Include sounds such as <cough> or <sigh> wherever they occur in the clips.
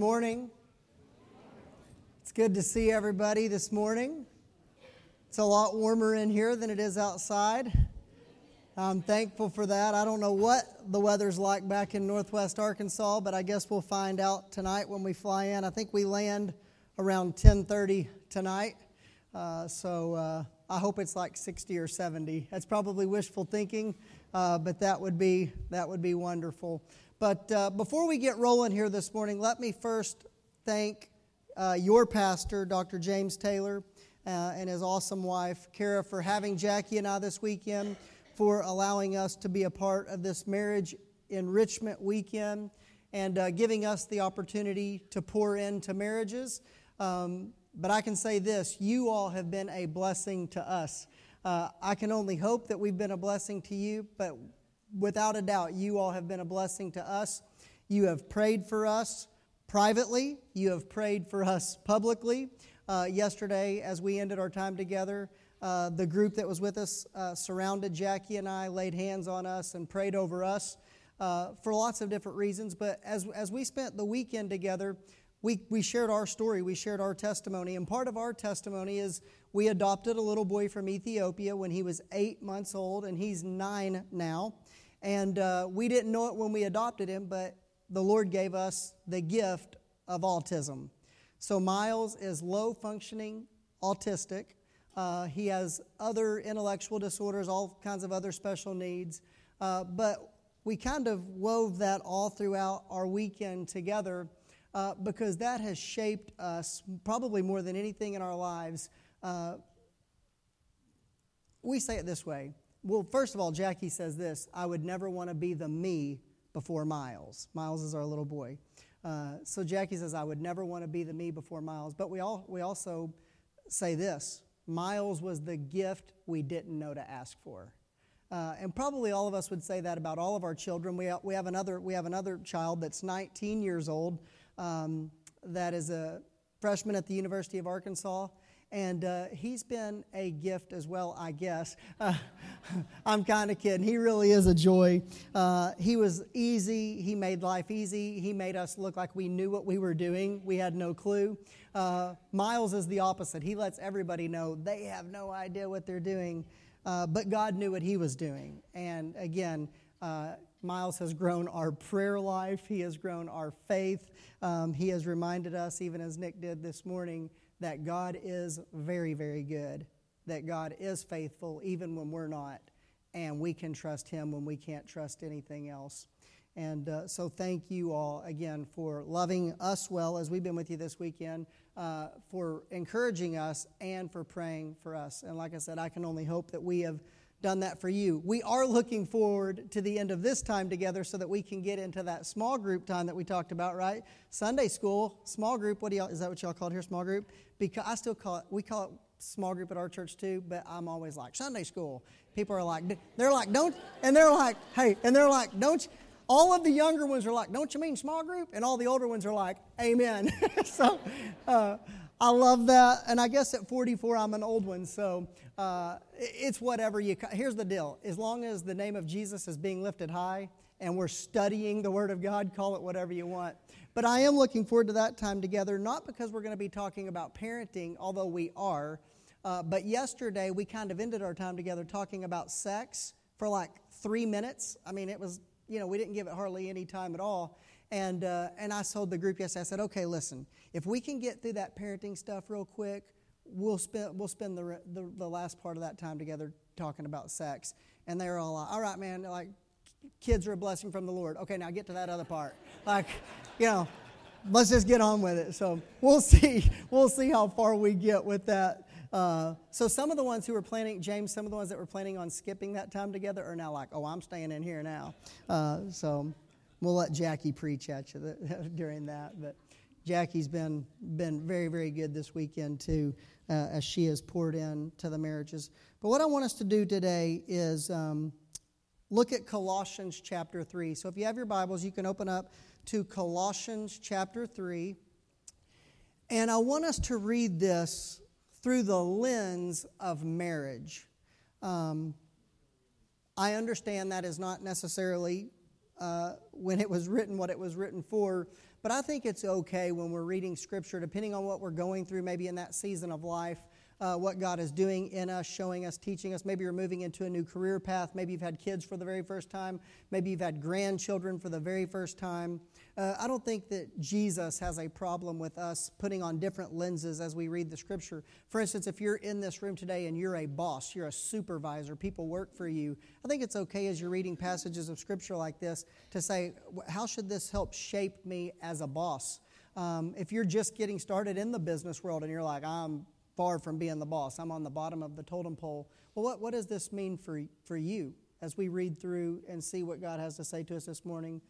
Morning. It's good to see everybody this morning. It's a lot warmer in here than it is outside. I'm thankful for that. I don't know what the weather's like back in northwest Arkansas, but I guess we'll find out tonight when we fly in. I think we land around 10:30 tonight, uh, so uh, I hope it's like 60 or 70. That's probably wishful thinking, uh, but that would be that would be wonderful. But uh, before we get rolling here this morning, let me first thank uh, your pastor, Dr. James Taylor, uh, and his awesome wife, Kara, for having Jackie and I this weekend, for allowing us to be a part of this marriage enrichment weekend, and uh, giving us the opportunity to pour into marriages. Um, but I can say this you all have been a blessing to us. Uh, I can only hope that we've been a blessing to you, but without a doubt, you all have been a blessing to us. You have prayed for us privately, you have prayed for us publicly. Uh, yesterday, as we ended our time together, uh, the group that was with us uh, surrounded Jackie and I, laid hands on us, and prayed over us uh, for lots of different reasons. But as, as we spent the weekend together, we, we shared our story, we shared our testimony. And part of our testimony is we adopted a little boy from Ethiopia when he was eight months old, and he's nine now. And uh, we didn't know it when we adopted him, but the Lord gave us the gift of autism. So Miles is low functioning autistic. Uh, he has other intellectual disorders, all kinds of other special needs. Uh, but we kind of wove that all throughout our weekend together uh, because that has shaped us probably more than anything in our lives. Uh, we say it this way well, first of all, Jackie says this I would never want to be the me before Miles. Miles is our little boy. Uh, so Jackie says, I would never want to be the me before Miles. But we, all, we also say this Miles was the gift we didn't know to ask for. Uh, and probably all of us would say that about all of our children. We, we, have, another, we have another child that's 19 years old um, that is a freshman at the University of Arkansas and uh, he's been a gift as well, I guess. Uh, <laughs> I'm kind of kidding. He really is a joy. Uh, he was easy. He made life easy. He made us look like we knew what we were doing. We had no clue. Uh, Miles is the opposite. He lets everybody know they have no idea what they're doing, uh, but God knew what he was doing. And again, uh, Miles has grown our prayer life. He has grown our faith. Um, he has reminded us, even as Nick did this morning, that God is very, very good, that God is faithful even when we're not, and we can trust Him when we can't trust anything else. And uh, so, thank you all again for loving us well as we've been with you this weekend, uh, for encouraging us, and for praying for us. And like I said, I can only hope that we have done that for you. We are looking forward to the end of this time together so that we can get into that small group time that we talked about, right? Sunday school, small group. What do y'all, is that what y'all called here, small group? Because I still call it, we call it small group at our church too, but I'm always like, Sunday school. People are like, they're like, don't, and they're like, hey, and they're like, don't, all of the younger ones are like, don't you mean small group? And all the older ones are like, amen. <laughs> so, uh, I love that. And I guess at 44, I'm an old one. So uh, it's whatever you. Here's the deal as long as the name of Jesus is being lifted high and we're studying the Word of God, call it whatever you want. But I am looking forward to that time together, not because we're going to be talking about parenting, although we are. Uh, but yesterday, we kind of ended our time together talking about sex for like three minutes. I mean, it was, you know, we didn't give it hardly any time at all. And, uh, and I told the group yesterday, I said, okay, listen, if we can get through that parenting stuff real quick, we'll spend, we'll spend the, the, the last part of that time together talking about sex. And they were all like, all right, man, like, kids are a blessing from the Lord. Okay, now get to that other part. Like, you know, let's just get on with it. So we'll see. We'll see how far we get with that. Uh, so some of the ones who were planning, James, some of the ones that were planning on skipping that time together are now like, oh, I'm staying in here now. Uh, so we'll let Jackie preach at you <laughs> during that. But Jackie's been been very very good this weekend too, uh, as she has poured in to the marriages. But what I want us to do today is um, look at Colossians chapter three. So if you have your Bibles, you can open up to Colossians chapter three, and I want us to read this through the lens of marriage. Um, I understand that is not necessarily uh, when it was written what it was written for. But I think it's okay when we're reading Scripture, depending on what we're going through, maybe in that season of life, uh, what God is doing in us, showing us, teaching us. Maybe you're moving into a new career path. Maybe you've had kids for the very first time. Maybe you've had grandchildren for the very first time. Uh, I don't think that Jesus has a problem with us putting on different lenses as we read the scripture. For instance, if you're in this room today and you're a boss, you're a supervisor, people work for you, I think it's okay as you're reading passages of scripture like this to say, how should this help shape me as a boss? Um, if you're just getting started in the business world and you're like, I'm far from being the boss. I'm on the bottom of the totem pole. Well, what, what does this mean for, for you as we read through and see what God has to say to us this morning?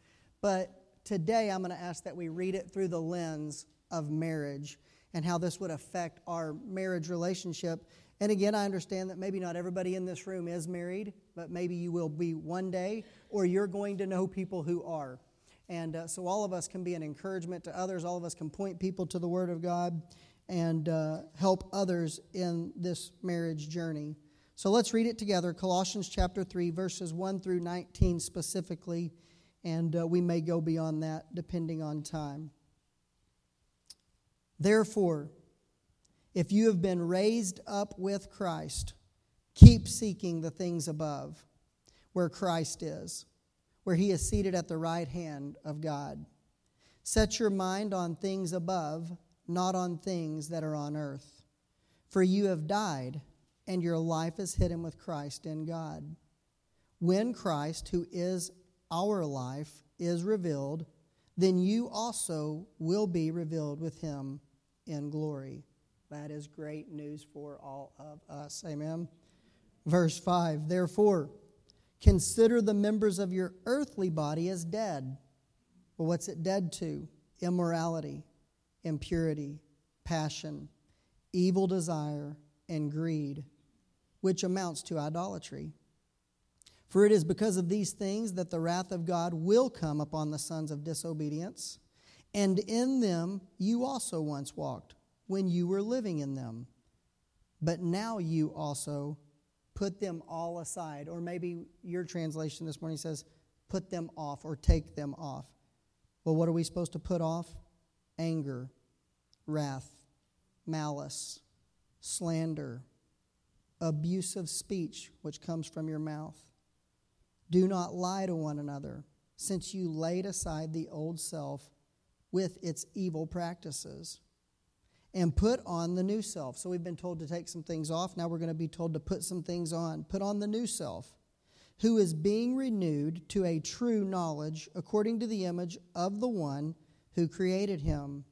But today I'm going to ask that we read it through the lens of marriage and how this would affect our marriage relationship. And again, I understand that maybe not everybody in this room is married, but maybe you will be one day, or you're going to know people who are. And uh, so all of us can be an encouragement to others, all of us can point people to the Word of God and uh, help others in this marriage journey. So let's read it together Colossians chapter 3, verses 1 through 19 specifically, and uh, we may go beyond that depending on time. Therefore, if you have been raised up with Christ, keep seeking the things above, where Christ is, where he is seated at the right hand of God. Set your mind on things above not on things that are on earth. For you have died, and your life is hidden with Christ in God. When Christ, who is our life, is revealed, then you also will be revealed with him in glory. That is great news for all of us. Amen. Verse 5 Therefore, consider the members of your earthly body as dead. Well, what's it dead to? Immorality impurity, passion, evil desire, and greed, which amounts to idolatry. For it is because of these things that the wrath of God will come upon the sons of disobedience. And in them you also once walked when you were living in them. But now you also put them all aside. Or maybe your translation this morning says, put them off or take them off. Well, what are we supposed to put off? anger, wrath, malice, slander, abusive speech which comes from your mouth. Do not lie to one another, since you laid aside the old self with its evil practices and put on the new self. So we've been told to take some things off. Now we're going to be told to put some things on. Put on the new self, who is being renewed to a true knowledge according to the image of the one who created him.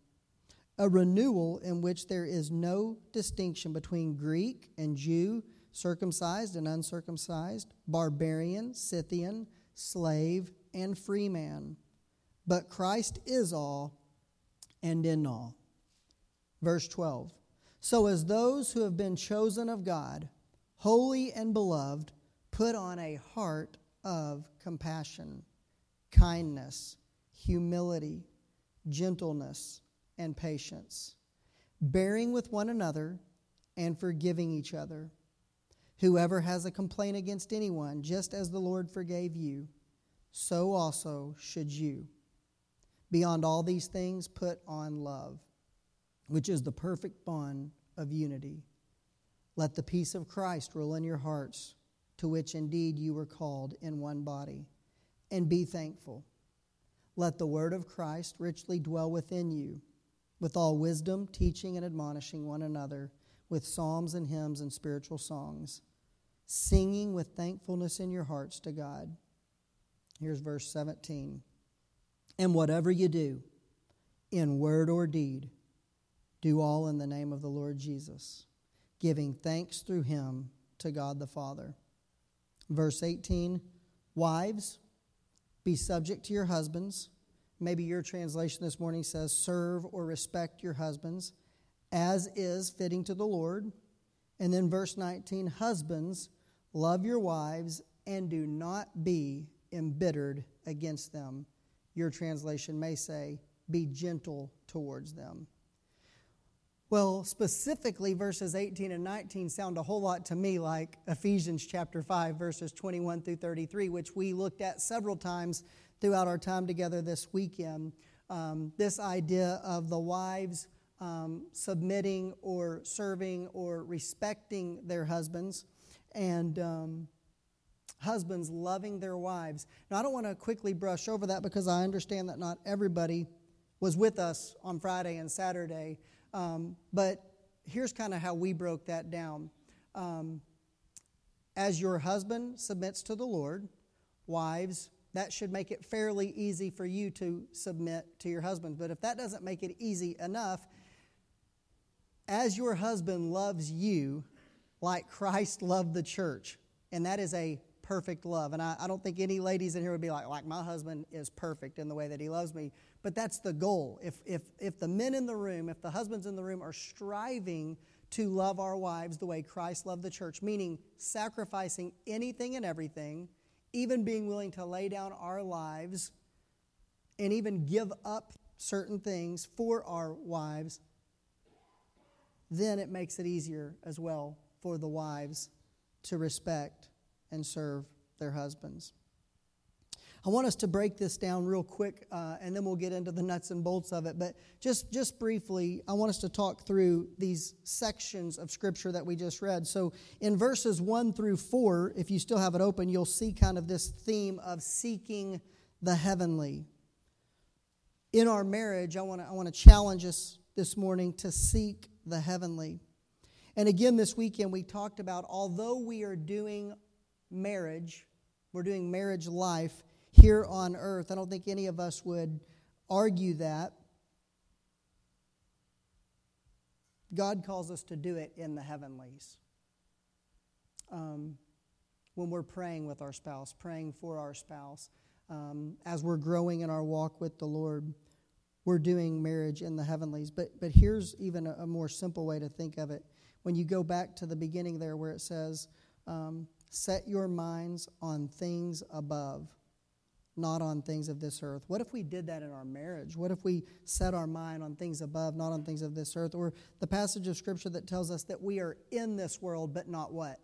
A renewal in which there is no distinction between Greek and Jew, circumcised and uncircumcised, barbarian, Scythian, slave, and free man. But Christ is all and in all. Verse 12. So, as those who have been chosen of God, holy and beloved, put on a heart of compassion, kindness, humility gentleness, and patience, bearing with one another and forgiving each other. Whoever has a complaint against anyone, just as the Lord forgave you, so also should you. Beyond all these things, put on love, which is the perfect bond of unity. Let the peace of Christ rule in your hearts, to which indeed you were called in one body, and be thankful. Let the word of Christ richly dwell within you, with all wisdom, teaching and admonishing one another with psalms and hymns and spiritual songs, singing with thankfulness in your hearts to God. Here's verse 17. And whatever you do, in word or deed, do all in the name of the Lord Jesus, giving thanks through him to God the Father. Verse 18 Wives, be subject to your husbands. Maybe your translation this morning says, serve or respect your husbands, as is fitting to the Lord. And then verse 19, husbands, love your wives and do not be embittered against them. Your translation may say, be gentle towards them. Well, specifically, verses 18 and 19 sound a whole lot to me like Ephesians chapter 5, verses 21 through 33, which we looked at several times throughout our time together this weekend. um, this idea of the wives um, submitting or serving or respecting their husbands, and um, husbands loving their wives. Now, I don't want to quickly brush over that because I understand that not everybody was with us on Friday and Saturday, um, but here's kind of how we broke that down. Um, as your husband submits to the Lord, wives, that should make it fairly easy for you to submit to your husband. But if that doesn't make it easy enough, as your husband loves you like Christ loved the church, and that is a perfect love. And I, I, don't think any ladies in here would be like, like, my husband is perfect in the way that he loves me. But that's the goal. If, if, if the men in the room, if the husbands in the room are striving to love our wives the way Christ loved the church, meaning sacrificing anything and everything, even being willing to lay down our lives and even give up certain things for our wives, then it makes it easier as well for the wives to respect and serve their husbands. I want us to break this down real quick, uh, and then we'll get into the nuts and bolts of it. But just, just briefly, I want us to talk through these sections of Scripture that we just read. So, in verses 1 through 4, if you still have it open, you'll see kind of this theme of seeking the heavenly. In our marriage, I want to I want to challenge us this morning to seek the heavenly. And again, this weekend, we talked about although we are doing marriage, we're doing marriage life here on earth. I don't think any of us would argue that. God calls us to do it in the heavenlies. Um, when we're praying with our spouse, praying for our spouse, um, as we're growing in our walk with the Lord, we're doing marriage in the heavenlies. But, but here's even a, a more simple way to think of it. When you go back to the beginning there where it says, um, Set your minds on things above, not on things of this earth. What if we did that in our marriage? What if we set our mind on things above, not on things of this earth? Or the passage of Scripture that tells us that we are in this world, but not what?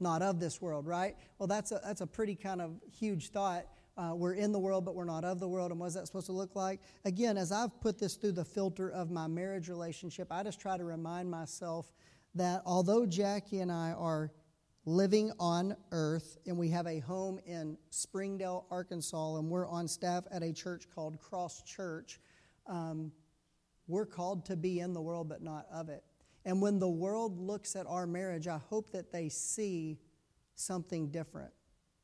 Not of this world, right? Well, that's a, that's a pretty kind of huge thought. Uh, we're in the world, but we're not of the world. And what is that supposed to look like? Again, as I've put this through the filter of my marriage relationship, I just try to remind myself that although Jackie and I are living on earth, and we have a home in Springdale, Arkansas, and we're on staff at a church called Cross Church. Um, we're called to be in the world, but not of it. And when the world looks at our marriage, I hope that they see something different.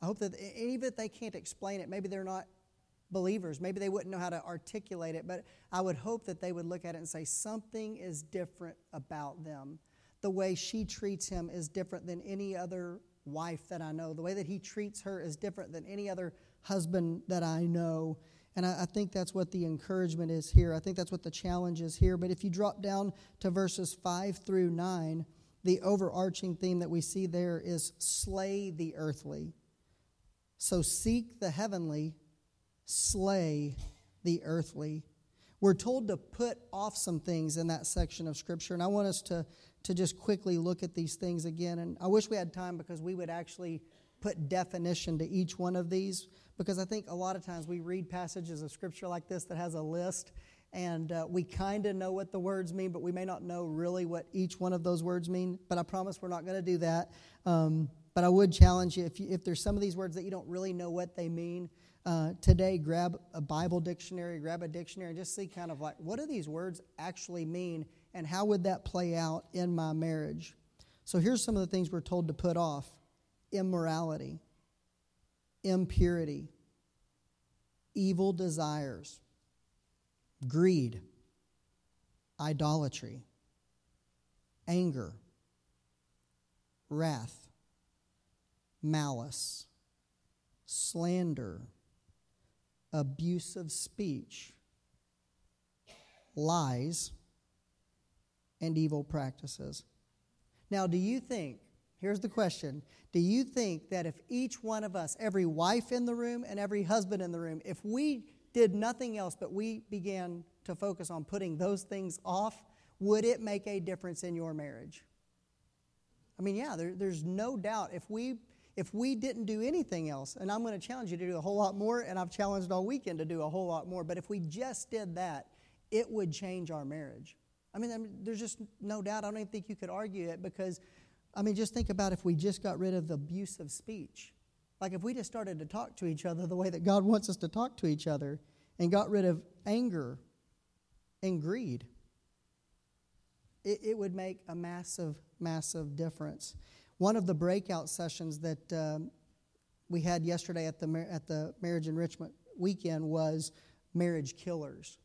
I hope that even if they can't explain it, maybe they're not believers, maybe they wouldn't know how to articulate it, but I would hope that they would look at it and say, something is different about them the way she treats him is different than any other wife that I know. The way that he treats her is different than any other husband that I know. And I, I, think that's what the encouragement is here. I think that's what the challenge is here. But if you drop down to verses 5 through 9, the overarching theme that we see there is slay the earthly. So seek the heavenly, slay the earthly. We're told to put off some things in that section of Scripture, and I want us to to just quickly look at these things again. And I wish we had time because we would actually put definition to each one of these because I think a lot of times we read passages of scripture like this that has a list and uh, we kind of know what the words mean, but we may not know really what each one of those words mean. But I promise we're not going to do that. Um, but I would challenge you if, you if there's some of these words that you don't really know what they mean, uh, today grab a Bible dictionary, grab a dictionary, and just see kind of like what do these words actually mean and how would that play out in my marriage? So here's some of the things we're told to put off immorality, impurity, evil desires, greed, idolatry, anger, wrath, malice, slander, abusive speech, lies and evil practices. Now, do you think, here's the question, do you think that if each one of us, every wife in the room and every husband in the room, if we did nothing else but we began to focus on putting those things off, would it make a difference in your marriage? I mean, yeah, there, there's no doubt if we if we didn't do anything else, and I'm going to challenge you to do a whole lot more, and I've challenged all weekend to do a whole lot more, but if we just did that, it would change our marriage. I mean, I mean there's just no doubt. I don't even think you could argue it because, I mean, just think about if we just got rid of the abusive speech. Like if we just started to talk to each other the way that God wants us to talk to each other and got rid of anger and greed, it, it would make a massive, massive difference. One of the breakout sessions that um, we had yesterday at the, at the Marriage Enrichment Weekend was marriage killers.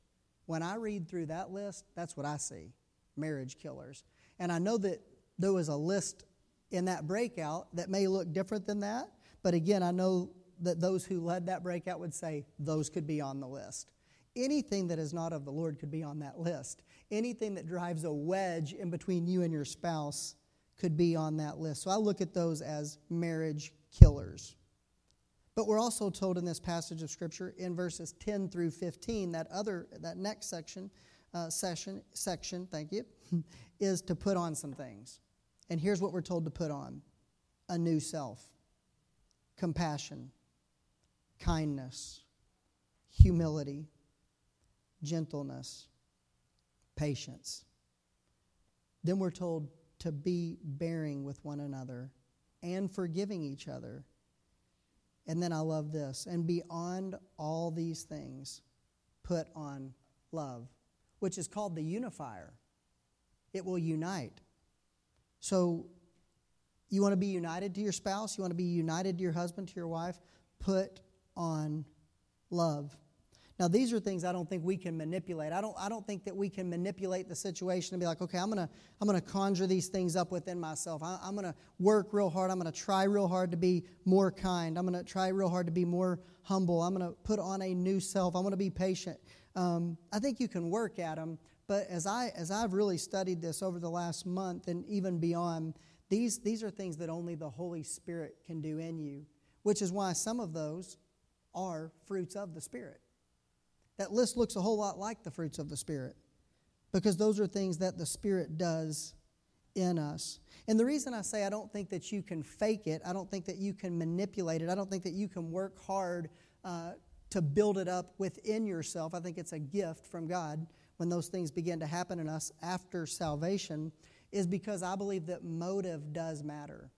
When I read through that list, that's what I see marriage killers. And I know that there was a list in that breakout that may look different than that, but again, I know that those who led that breakout would say those could be on the list. Anything that is not of the Lord could be on that list. Anything that drives a wedge in between you and your spouse could be on that list. So I look at those as marriage killers. But we're also told in this passage of Scripture in verses 10 through 15, that other, that next section, uh, session, section, thank you, <laughs> is to put on some things. And here's what we're told to put on a new self, compassion, kindness, humility, gentleness, patience. Then we're told to be bearing with one another and forgiving each other. And then I love this. And beyond all these things, put on love, which is called the unifier. It will unite. So, you want to be united to your spouse? You want to be united to your husband, to your wife? Put on love. Now, these are things I don't think we can manipulate. I don't, I don't think that we can manipulate the situation and be like, okay, I'm going to I'm gonna conjure these things up within myself. I, am going to work real hard. I'm going to try real hard to be more kind. I'm going to try real hard to be more humble. I'm going to put on a new self. I'm going to be patient. Um, I think you can work at them, but as, I, as I've really studied this over the last month and even beyond, these, these are things that only the Holy Spirit can do in you, which is why some of those are fruits of the Spirit. That list looks a whole lot like the fruits of the Spirit because those are things that the Spirit does in us. And the reason I say I don't think that you can fake it, I don't think that you can manipulate it, I don't think that you can work hard uh, to build it up within yourself. I think it's a gift from God when those things begin to happen in us after salvation, is because I believe that motive does matter.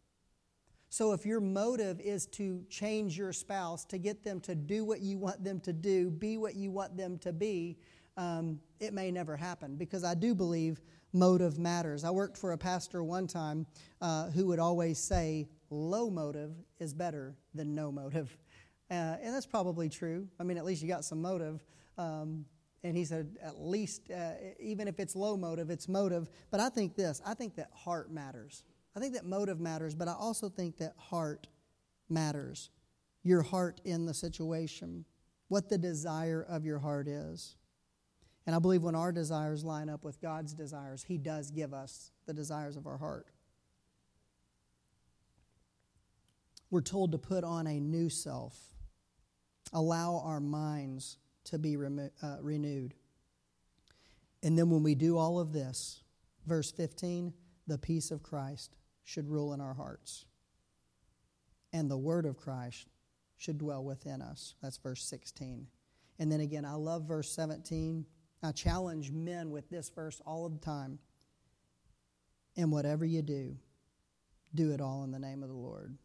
So if your motive is to change your spouse, to get them to do what you want them to do, be what you want them to be, um, it may never happen because I do believe motive matters. I worked for a pastor one time uh, who would always say, low motive is better than no motive. Uh, and that's probably true. I mean, at least you got some motive. Um, and he said, at least, uh, even if it's low motive, it's motive. But I think this I think that heart matters. I think that motive matters, but I also think that heart matters. Your heart in the situation, what the desire of your heart is. And I believe when our desires line up with God's desires, He does give us the desires of our heart. We're told to put on a new self, allow our minds to be remo- uh, renewed. And then when we do all of this, verse 15, the peace of Christ should rule in our hearts. And the word of Christ should dwell within us. That's verse 16. And then again, I love verse 17. I challenge men with this verse all the time. And whatever you do, do it all in the name of the Lord,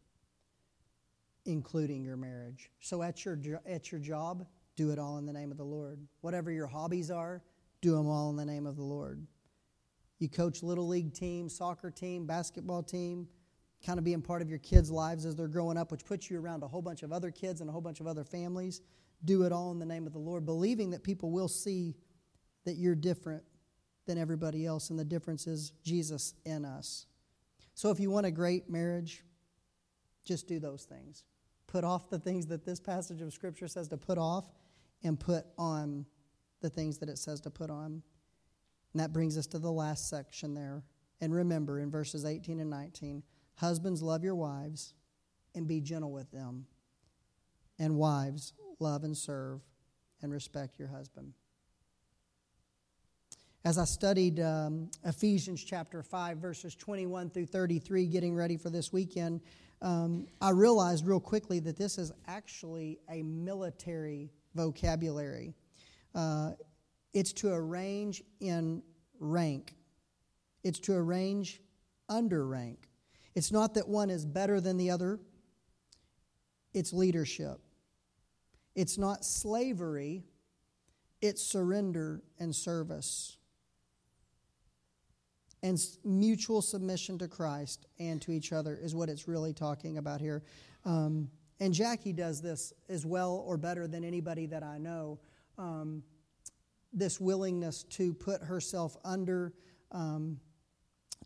including your marriage. So at your, at your job, do it all in the name of the Lord. Whatever your hobbies are, do them all in the name of the Lord. You coach little league team, soccer team, basketball team, kind of being part of your kids' lives as they're growing up, which puts you around a whole bunch of other kids and a whole bunch of other families. Do it all in the name of the Lord, believing that people will see that you're different than everybody else, and the difference is Jesus in us. So if you want a great marriage, just do those things. Put off the things that this passage of Scripture says to put off, and put on the things that it says to put on. And that brings us to the last section there. And remember, in verses 18 and 19, husbands, love your wives and be gentle with them. And wives, love and serve and respect your husband. As I studied um, Ephesians chapter 5, verses 21 through 33, getting ready for this weekend, um, I realized real quickly that this is actually a military vocabulary. Uh, it's to arrange in rank, it's to arrange under rank. It's not that one is better than the other, it's leadership. It's not slavery, it's surrender and service. And mutual submission to Christ and to each other is what it's really talking about here. Um, and Jackie does this as well or better than anybody that I know. Um, this willingness to put herself under, um,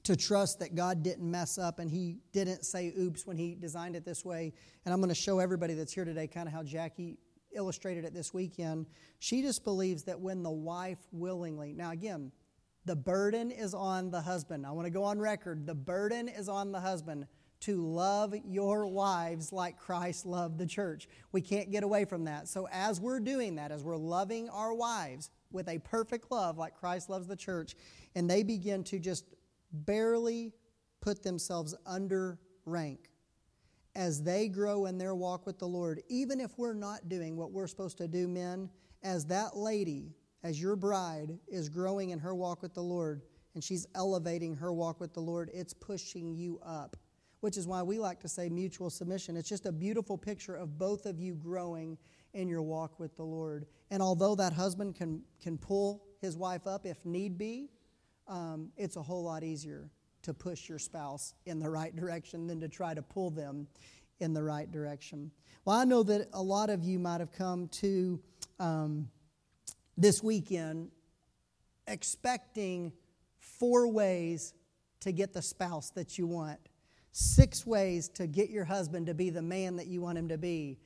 to trust that God didn't mess up and He didn't say oops when He designed it this way. And I'm going to show everybody that's here today kind of how Jackie illustrated it this weekend. She just believes that when the wife willingly, now again, the burden is on the husband. I want to go on record. The burden is on the husband to love your wives like Christ loved the church. We can't get away from that. So, as we're doing that, as we're loving our wives with a perfect love like Christ loves the church, and they begin to just barely put themselves under rank, as they grow in their walk with the Lord, even if we're not doing what we're supposed to do, men, as that lady, as your bride, is growing in her walk with the Lord and she's elevating her walk with the Lord, it's pushing you up, which is why we like to say mutual submission. It's just a beautiful picture of both of you growing in your walk with the Lord. And although that husband can, can pull his wife up if need be, um, it's a whole lot easier to push your spouse in the right direction than to try to pull them in the right direction. Well, I know that a lot of you might have come to um, this weekend expecting four ways to get the spouse that you want, six ways to get your husband to be the man that you want him to be,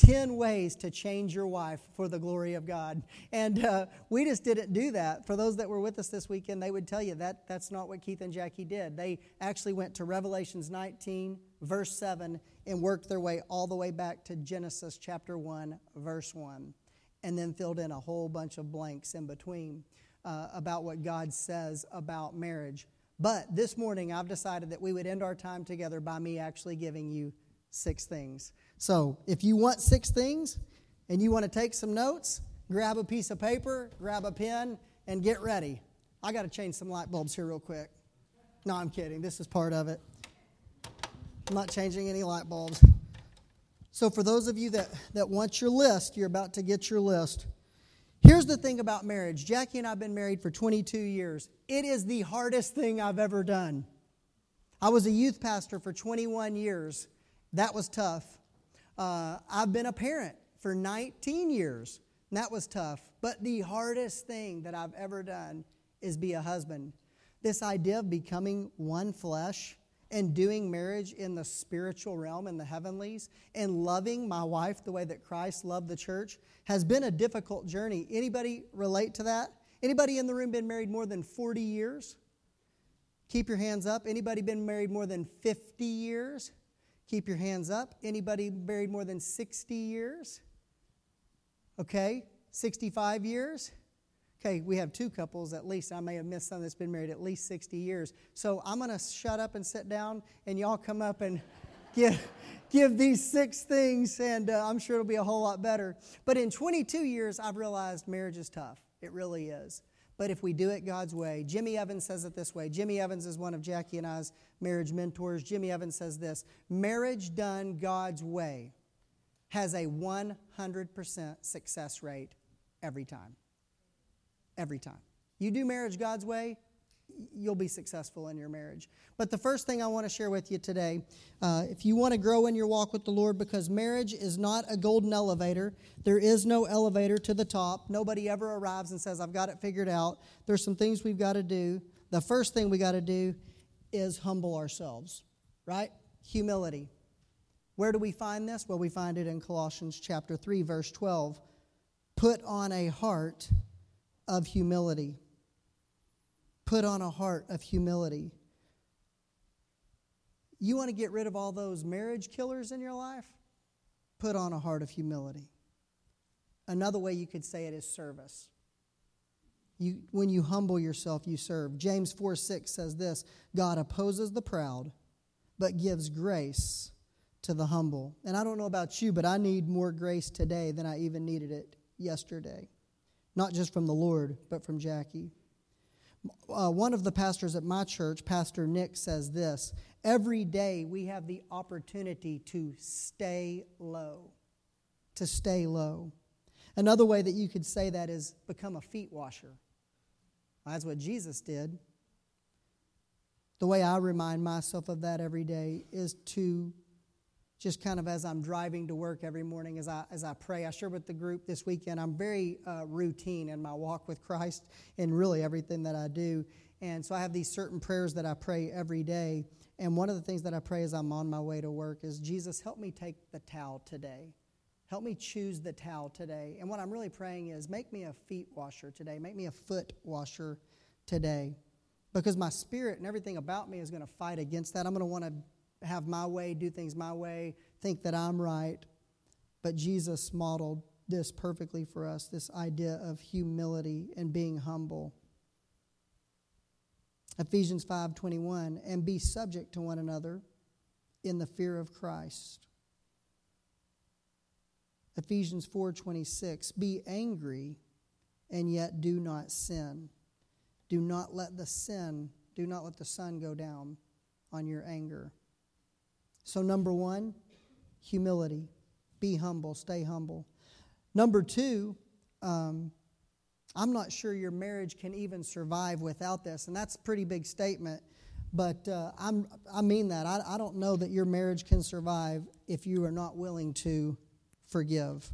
10 ways to change your wife for the glory of God. And uh, we just didn't do that. For those that were with us this weekend, they would tell you that that's not what Keith and Jackie did. They actually went to Revelations 19, verse 7, and worked their way all the way back to Genesis chapter 1, verse 1, and then filled in a whole bunch of blanks in between uh, about what God says about marriage. But this morning, I've decided that we would end our time together by me actually giving you six things. So if you want six things and you want to take some notes, grab a piece of paper, grab a pen, and get ready. I got to change some light bulbs here real quick. No, I'm kidding. This is part of it. I'm not changing any light bulbs. So, for those of you that, that want your list, you're about to get your list. Here's the thing about marriage Jackie and I have been married for 22 years. It is the hardest thing I've ever done. I was a youth pastor for 21 years. That was tough. Uh, I've been a parent for 19 years, and that was tough. But the hardest thing that I've ever done is be a husband. This idea of becoming one flesh and doing marriage in the spiritual realm, in the heavenlies, and loving my wife the way that Christ loved the church has been a difficult journey. Anybody relate to that? Anybody in the room been married more than 40 years? Keep your hands up. Anybody been married more than 50 years? Keep your hands up. Anybody married more than 60 years? Okay, 65 years? Okay, we have two couples at least. I may have missed some that's been married at least 60 years. So I'm going to shut up and sit down, and y'all come up and <laughs> give, give these six things, and uh, I'm sure it'll be a whole lot better. But in 22 years, I've realized marriage is tough. It really is but if we do it God's way. Jimmy Evans says it this way. Jimmy Evans is one of Jackie and I's marriage mentors. Jimmy Evans says this Marriage done God's way has a 100% success rate every time. Every time. You do marriage God's way, you'll be successful in your marriage. But the first thing I want to share with you today, uh, if you want to grow in your walk with the Lord, because marriage is not a golden elevator, there is no elevator to the top. Nobody ever arrives and says, I've got it figured out. There's some things we've got to do. The first thing we got to do is humble ourselves, right? Humility. Where do we find this? Well, we find it in Colossians chapter 3, verse 12. Put on a heart of humility put on a heart of humility. You want to get rid of all those marriage killers in your life? Put on a heart of humility. Another way you could say it is service. You, when you humble yourself, you serve. James 4 6 says this God opposes the proud, but gives grace to the humble. And I don't know about you, but I need more grace today than I even needed it yesterday. Not just from the Lord, but from Jackie. Uh, one of the pastors at my church, Pastor Nick, says this Every day we have the opportunity to stay low. To stay low. Another way that you could say that is become a feet washer. That's what Jesus did. The way I remind myself of that every day is to just kind of as I'm driving to work every morning, as I, as I pray. I share with the group this weekend, I'm very uh, routine in my walk with Christ in really everything that I do. And so I have these certain prayers that I pray every day. And one of the things that I pray as I'm on my way to work is Jesus, help me take the towel today. Help me choose the towel today. And what I'm really praying is make me a feet washer today, make me a foot washer today. Because my spirit and everything about me is going to fight against that. I'm going to want to have my way, do things my way, think that I'm right. But Jesus modeled this perfectly for us this idea of humility and being humble. Ephesians 5:21 and be subject to one another in the fear of Christ. Ephesians 4:26 be angry and yet do not sin. Do not let the sin, do not let the sun go down on your anger. So, number one, humility. Be humble, stay humble. Number two, um, I'm not sure your marriage can even survive without this. And that's a pretty big statement, but uh, I mean that. I, I don't know that your marriage can survive if you are not willing to forgive.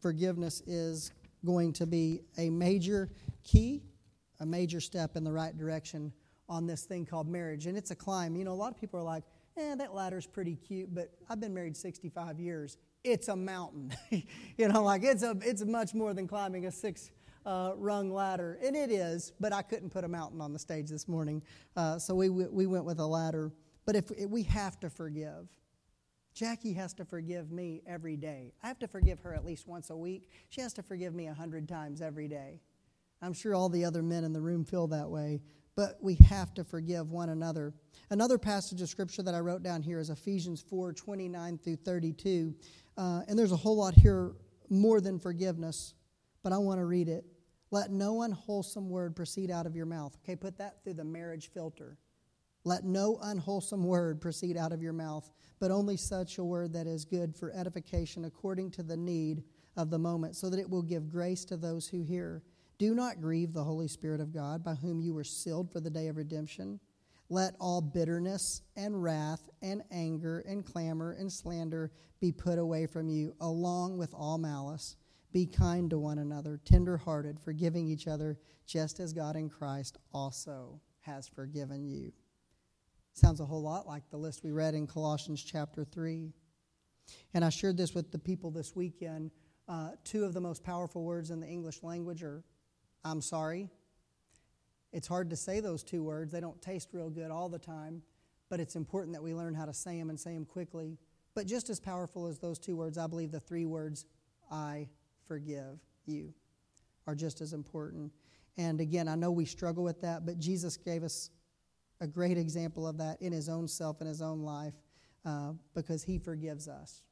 Forgiveness is going to be a major key, a major step in the right direction on this thing called marriage. And it's a climb. You know, a lot of people are like, eh, that ladder's pretty cute, but I've been married 65 years. It's a mountain. <laughs> you know, like it's, a, it's much more than climbing a six uh, rung ladder. And it is, but I couldn't put a mountain on the stage this morning. Uh, so we, we went with a ladder. But if, if we have to forgive, Jackie has to forgive me every day. I have to forgive her at least once a week. She has to forgive me a hundred times every day. I'm sure all the other men in the room feel that way but we have to forgive one another. Another passage of scripture that I wrote down here is Ephesians 4 29 through 32. Uh, and there's a whole lot here more than forgiveness, but I want to read it. Let no unwholesome word proceed out of your mouth. Okay, put that through the marriage filter. Let no unwholesome word proceed out of your mouth, but only such a word that is good for edification according to the need of the moment, so that it will give grace to those who hear. Do not grieve the Holy Spirit of God, by whom you were sealed for the day of redemption. Let all bitterness and wrath and anger and clamor and slander be put away from you, along with all malice. Be kind to one another, tenderhearted, forgiving each other, just as God in Christ also has forgiven you. Sounds a whole lot like the list we read in Colossians chapter 3. And I shared this with the people this weekend. Uh, two of the most powerful words in the English language are I'm sorry. It's hard to say those two words, they don't taste real good all the time, but it's important that we learn how to say them and say them quickly. But just as powerful as those two words, I believe the three words, I forgive you, are just as important. And again, I know we struggle with that, but Jesus gave us a great example of that in his own self, in his own life, uh, because he forgives us.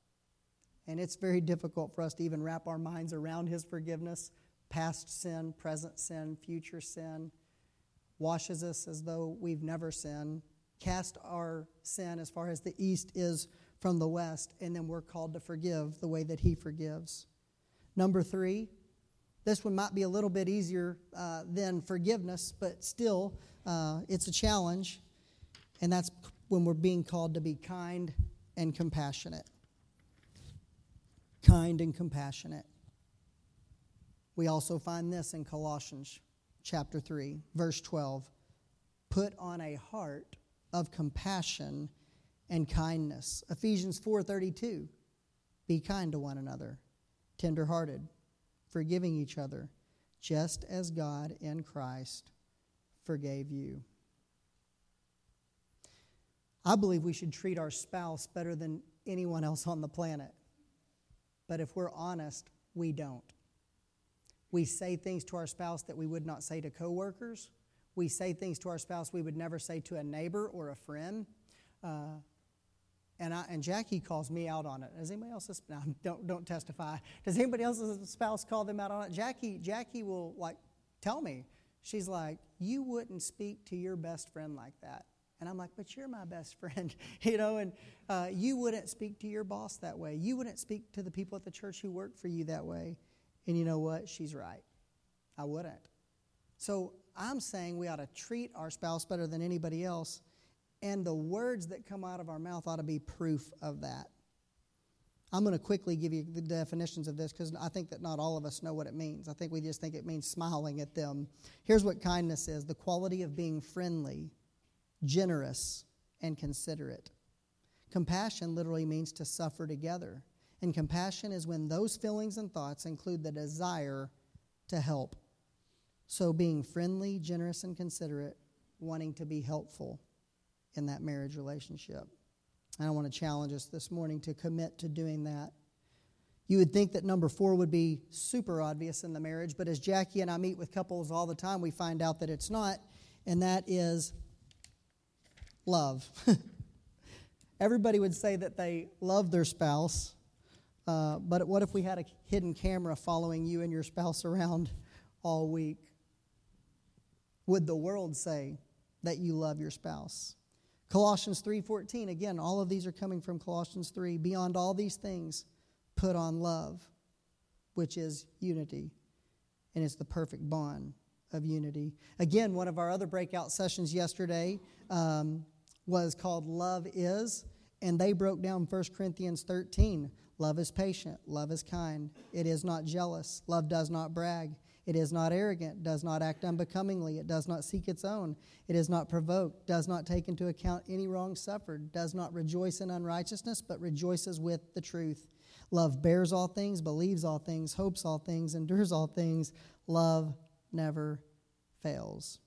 And it's very difficult for us to even wrap our minds around his forgiveness past sin, present sin, future sin, washes us as though we've never sinned, cast our sin as far as the east is from the west, and then we're called to forgive the way that He forgives. Number three, this one might be a little bit easier uh, than forgiveness, but still, uh, it's a challenge, and that's when we're being called to be kind and compassionate. Kind and compassionate. We also find this in Colossians chapter 3, verse 12. Put on a heart of compassion and kindness. Ephesians 4:32. Be kind to one another, tenderhearted, forgiving each other, just as God in Christ forgave you. I believe we should treat our spouse better than anyone else on the planet. But if we're honest, we don't. We say things to our spouse that we would not say to coworkers. We say things to our spouse we would never say to a neighbor or a friend. Uh, And, I, and Jackie calls me out on it. Does anybody else's <laughs> no, don't don't testify? Does anybody else's spouse call them out on it? Jackie Jackie will like tell me. She's like, you wouldn't speak to your best friend like that. And I'm like, but you're my best <laughs> friend, <laughs> you know, and uh, you wouldn't speak to your boss that way. You wouldn't speak to the people at the church who work for you that way. And you know what? She's right. I wouldn't. So I'm saying we ought to treat our spouse better than anybody else. And the words that come out of our mouth ought to be proof of that. I'm going to quickly give you the definitions of this because I think that not all of us know what it means. I think we just think it means smiling at them. Here's what kindness is the quality of being friendly, generous, and considerate. Compassion literally means to suffer together. And compassion is when those feelings and thoughts include the desire to help. So, being friendly, generous, and considerate, wanting to be helpful in that marriage relationship. I want to challenge us this morning to commit to doing that. You would think that number four would be super obvious in the marriage, but as Jackie and I meet with couples all the time, we find out that it's not, and that is love. <laughs> Everybody would say that they love their spouse, uh, but what if we had a hidden camera following you and your spouse around all week? Would the world say that you love your spouse? Colossians 3:14 again all of these are coming from Colossians 3 beyond all these things put on love which is unity and it's the perfect bond of unity again one of our other breakout sessions yesterday um, was called love is and they broke down 1 Corinthians 13 love is patient. Love is kind. It is not jealous. Love does not brag. It is not arrogant, does not act unbecomingly, it does not seek its own, it is not provoked, does not take into account any wrong suffered, does not rejoice in unrighteousness, but rejoices with the truth. Love bears all things, believes all things, hopes all things, endures all things. Love never fails.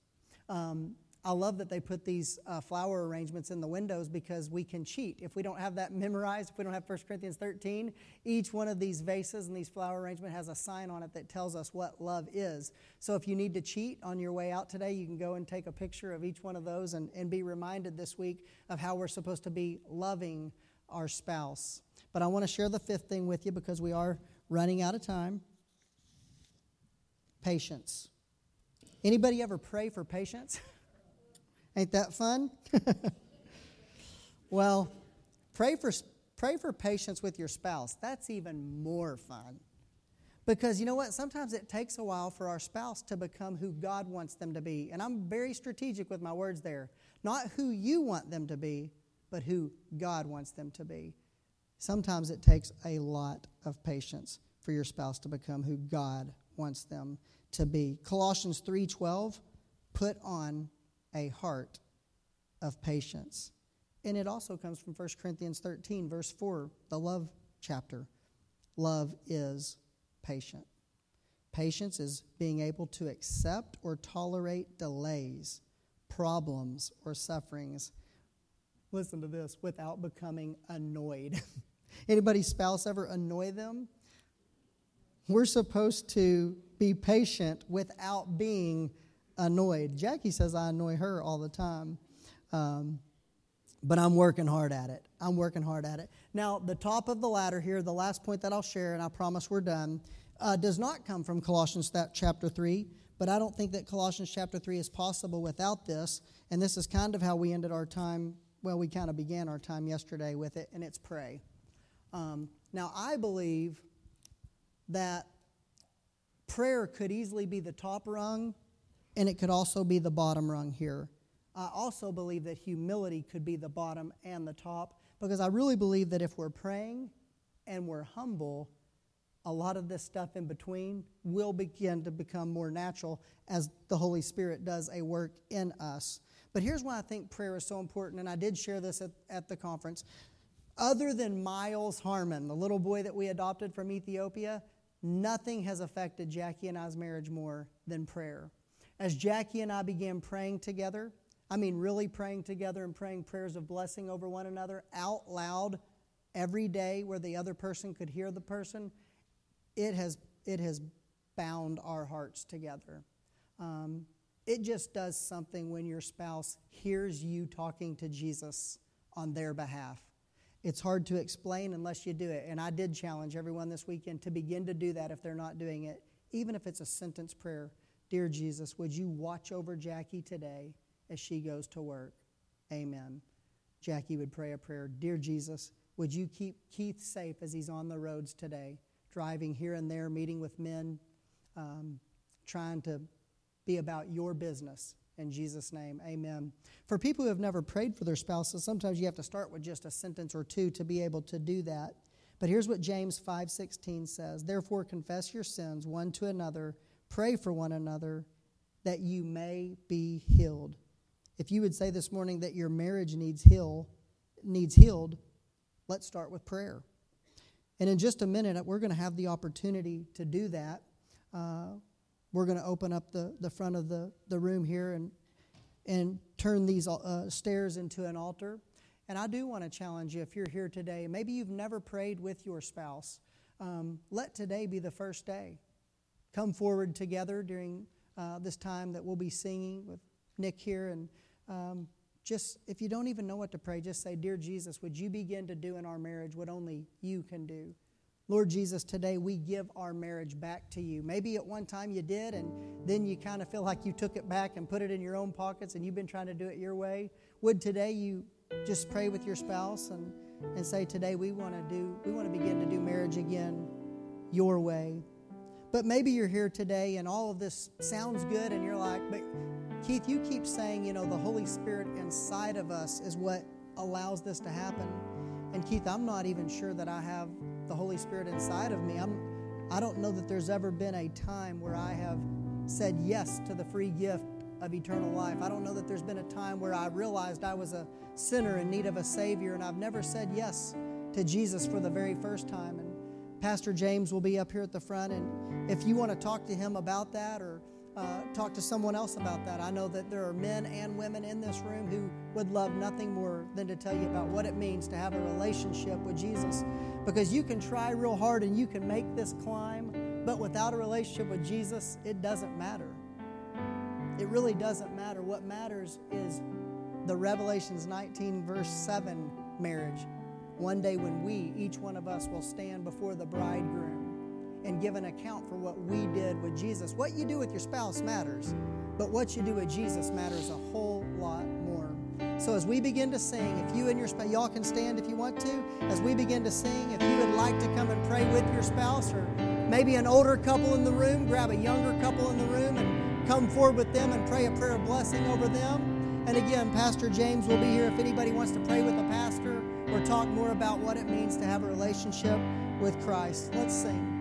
Um, I love that they put these uh, flower arrangements in the windows because we can cheat. If we don't have that <laughs> memorized, if we don't have 1 Corinthians 13, each one of these vases and these flower arrangement has a sign on it that tells us what love is. So if you need to cheat on your way out today, you can go and take a picture of each one of those and, and be reminded this week of how we're supposed to be loving our spouse. But I want to share the fifth thing with you because we are running out of time. Patience. Anybody ever pray for patience? <laughs> Ain't that fun? <laughs> well, pray for, pray for patience with your spouse. That's even more fun. Because you know what? Sometimes it takes a while for our spouse to become who God wants them to be. And I'm very strategic with my words there. Not who you want them to be, but who God wants them to be. Sometimes it takes a lot of patience for your spouse to become who God wants them to be. Colossians 3:12 put on a heart of patience. And it also comes from 1 Corinthians 13, verse 4, the love chapter. Love is patient. Patience is being able to accept or tolerate delays, problems, or sufferings. Listen to this without becoming annoyed. <laughs> Anybody's spouse ever annoy them? We're supposed to be patient without being annoyed. Jackie says I annoy her all the time. Um, but I'm working hard at it. I'm working hard at it. Now, the top of the ladder here, the last point that I'll share, and I promise we're done, uh, does not come from Colossians chapter 3, but I don't think that Colossians chapter 3 is possible without this. And this is kind of how we ended our time. Well, we kind of began our time yesterday with it, and it's pray. Um, now, I believe that prayer could easily be the top rung and it could also be the bottom rung here. I also believe that humility could be the bottom and the top because I really believe that if we're praying and we're humble, a lot of this stuff in between will begin to become more natural as the Holy Spirit does a work in us. But here's why I think prayer is so important, and I did share this at, at the conference. Other than Miles Harmon, the little boy that we adopted from Ethiopia, nothing has affected Jackie and I's marriage more than prayer. As Jackie and I began praying together, I mean, really praying together and praying prayers of blessing over one another out loud every day where the other person could hear the person, it has, it has bound our hearts together. Um, it just does something when your spouse hears you talking to Jesus on their behalf. It's hard to explain unless you do it. And I did challenge everyone this weekend to begin to do that if they're not doing it, even if it's a sentence prayer. Dear Jesus, would you watch over Jackie today as she goes to work? Amen. Jackie would pray a prayer Dear Jesus, would you keep Keith safe as he's on the roads today, driving here and there, meeting with men, um, trying to be about your business? In Jesus' name, amen. For people who have never prayed for their spouses, sometimes you have to start with just a sentence or two to be able to do that. But here's what James 5:16 says, "Therefore confess your sins one to another, pray for one another that you may be healed." If you would say this morning that your marriage needs heal, needs healed, let's start with prayer. And in just a minute, we're going to have the opportunity to do that. Uh, we're going to open up the, the front of the, the room here and, and turn these uh, stairs into an altar. And I do want to challenge you if you're here today, maybe you've never prayed with your spouse, um, let today be the first day. Come forward together during uh, this time that we'll be singing with Nick here. And um, just, if you don't even know what to pray, just say, Dear Jesus, would you begin to do in our marriage what only you can do? Lord Jesus, today we give our marriage back to you. Maybe at one time you did, and then you kind of feel like you took it back and put it in your own pockets and you've been trying to do it your way. Would today you just pray with your spouse and, and say, Today we want to do, we want to begin to do marriage again your way. But maybe you're here today and all of this sounds good, and you're like, But Keith, you keep saying, you know, the Holy Spirit inside of us is what allows this to happen. And Keith, I'm not even sure that I have the Holy Spirit inside of me. I'm, I don't know that there's ever been a time where I have said yes to the free gift of eternal life. I don't know that there's been a time where I realized I was a sinner in need of a Savior, and I've never said yes to Jesus for the very first time. And Pastor James will be up here at the front, and if you want to talk to him about that or uh, talk to someone else about that. I know that there are men and women in this room who would love nothing more than to tell you about what it means to have a relationship with Jesus. Because you can try real hard and you can make this climb, but without a relationship with Jesus, it doesn't matter. It really doesn't matter. What matters is the Revelations 19, verse 7 marriage. One day when we, each one of us, will stand before the bridegroom and give an account for what we did with Jesus. What you do with your spouse matters, but what you do with Jesus matters a whole lot more. So as we begin to sing, if you and your spouse, y'all can stand if you want to, as we begin to sing, if you would like to come and pray with your spouse, or maybe an older couple in the room, grab a younger couple in the room and come forward with them and pray a prayer of blessing over them. And again, Pastor James will be here if anybody wants to pray with a pastor or talk more about what it means to have a relationship with Christ. Let's sing.